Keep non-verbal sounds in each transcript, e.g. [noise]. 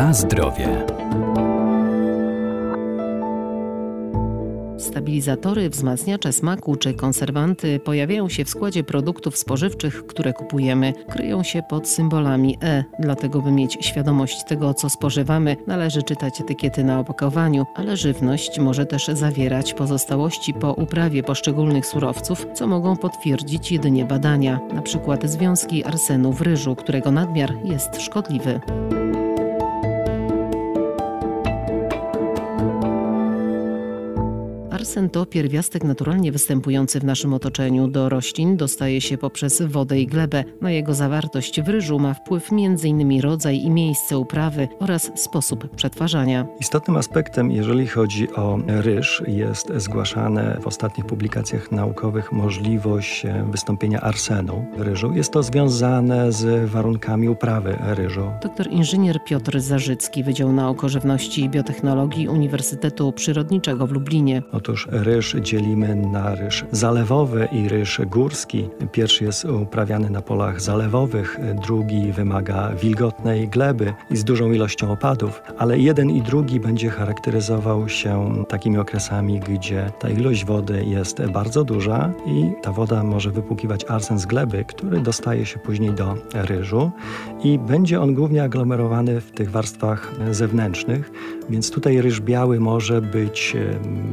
Na zdrowie. Stabilizatory, wzmacniacze smaku czy konserwanty pojawiają się w składzie produktów spożywczych, które kupujemy. Kryją się pod symbolami E, dlatego by mieć świadomość tego, co spożywamy, należy czytać etykiety na opakowaniu, ale żywność może też zawierać pozostałości po uprawie poszczególnych surowców, co mogą potwierdzić jedynie badania, przykład związki arsenu w ryżu, którego nadmiar jest szkodliwy. Arsen to pierwiastek naturalnie występujący w naszym otoczeniu. Do roślin dostaje się poprzez wodę i glebę. Na jego zawartość w ryżu ma wpływ m.in. rodzaj i miejsce uprawy oraz sposób przetwarzania. Istotnym aspektem, jeżeli chodzi o ryż, jest zgłaszane w ostatnich publikacjach naukowych możliwość wystąpienia arsenu w ryżu. Jest to związane z warunkami uprawy ryżu. Doktor inżynier Piotr Zarzycki, Wydział Nauk o Żywności i Biotechnologii Uniwersytetu Przyrodniczego w Lublinie. Otóż ryż dzielimy na ryż zalewowy i ryż górski. Pierwszy jest uprawiany na polach zalewowych, drugi wymaga wilgotnej gleby i z dużą ilością opadów, ale jeden i drugi będzie charakteryzował się takimi okresami, gdzie ta ilość wody jest bardzo duża i ta woda może wypłukiwać arsen z gleby, który dostaje się później do ryżu i będzie on głównie aglomerowany w tych warstwach zewnętrznych, więc tutaj ryż biały może być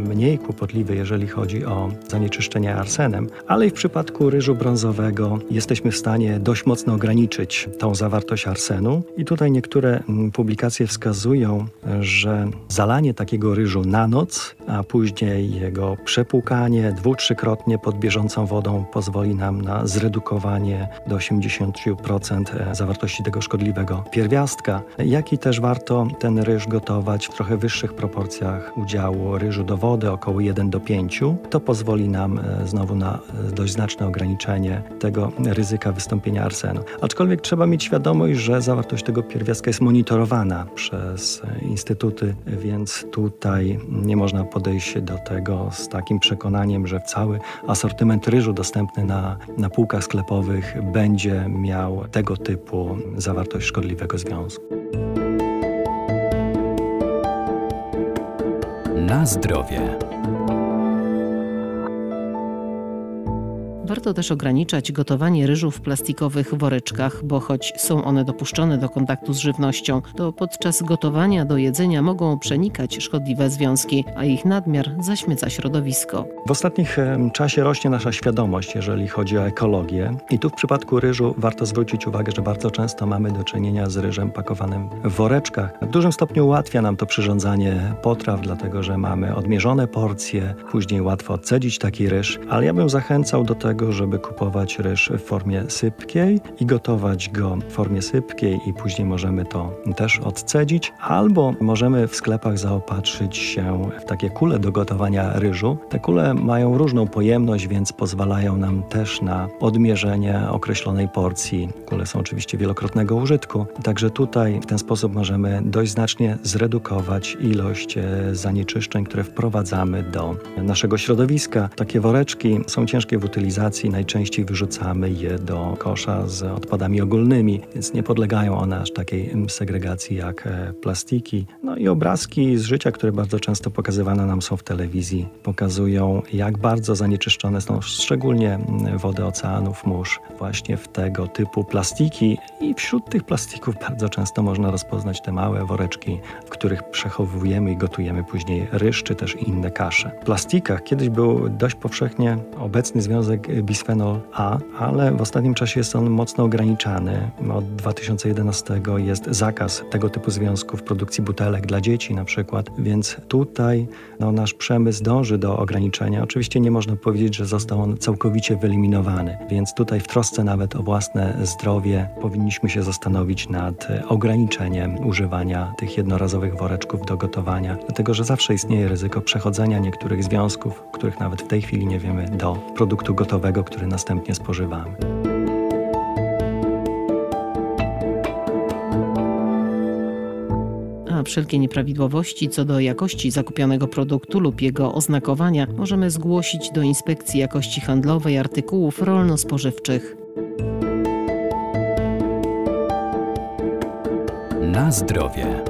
mniej kłopotliwy, jeżeli chodzi o zanieczyszczenie arsenem, ale i w przypadku ryżu brązowego jesteśmy w stanie dość mocno ograniczyć tą zawartość arsenu. I tutaj niektóre mm, publikacje wskazują, że zalanie takiego ryżu na noc, a później jego przepłukanie dwu, trzykrotnie pod bieżącą wodą pozwoli nam na zredukowanie do 80% e, zawartości tego szkodliwego pierwiastka, jak i też warto ten ryż gotować w trochę wyższych proporcjach udziału ryżu do wody, około 1 do 5. To pozwoli nam e, znowu na e, dość znaczne ograniczenie tego ryzyka wystąpienia arsenu. Aczkolwiek trzeba mieć świadomość, że zawartość tego pierwiastka jest monitorowana przez e, instytuty, więc tutaj nie można podejść do tego z takim przekonaniem, że cały asortyment ryżu dostępny na, na półkach sklepowych będzie miał tego typu zawartość szkodliwego związku. Na zdrowie. Warto też ograniczać gotowanie ryżu w plastikowych woreczkach, bo choć są one dopuszczone do kontaktu z żywnością, to podczas gotowania do jedzenia mogą przenikać szkodliwe związki, a ich nadmiar zaśmieca środowisko. W ostatnich czasie rośnie nasza świadomość, jeżeli chodzi o ekologię. I tu w przypadku ryżu warto zwrócić uwagę, że bardzo często mamy do czynienia z ryżem pakowanym w woreczkach. W dużym stopniu ułatwia nam to przyrządzanie potraw, dlatego że mamy odmierzone porcje, później łatwo odcedzić taki ryż, ale ja bym zachęcał do tego, tego, żeby kupować ryż w formie sypkiej i gotować go w formie sypkiej i później możemy to też odcedzić, albo możemy w sklepach zaopatrzyć się w takie kule do gotowania ryżu. Te kule mają różną pojemność, więc pozwalają nam też na odmierzenie określonej porcji. Kule są oczywiście wielokrotnego użytku, także tutaj w ten sposób możemy dość znacznie zredukować ilość e, zanieczyszczeń, które wprowadzamy do naszego środowiska. Takie woreczki są ciężkie w utylizacji, najczęściej wyrzucamy je do kosza z odpadami ogólnymi, więc nie podlegają one aż takiej segregacji jak e, plastiki. No i obrazki z życia, które bardzo często pokazywane nam są w telewizji, pokazują jak bardzo zanieczyszczone są szczególnie wody oceanów, mórz właśnie w tego typu plastiki i wśród tych plastików [laughs] bardzo często można rozpoznać te małe woreczki, w których przechowujemy i gotujemy później ryż czy też inne kasze. W plastikach kiedyś był dość powszechnie obecny związek bisfenol A, ale w ostatnim czasie jest on mocno ograniczany. Od 2011 jest zakaz tego typu związków produkcji butelek dla dzieci na przykład, więc tutaj no, nasz przemysł dąży do ograniczenia. Oczywiście nie można powiedzieć, że został on całkowicie wyeliminowany, więc tutaj w trosce nawet o własne zdrowie powinniśmy się zastanowić nad ograniczeniem używania tych jednorazowych woreczków do gotowania, dlatego że zawsze istnieje ryzyko przechodzenia niektórych związków, których nawet w tej chwili nie wiemy, do produktu gotowego który następnie spożywamy. A wszelkie nieprawidłowości co do jakości zakupionego produktu lub jego oznakowania możemy zgłosić do Inspekcji Jakości Handlowej Artykułów Rolno-Spożywczych. Na zdrowie.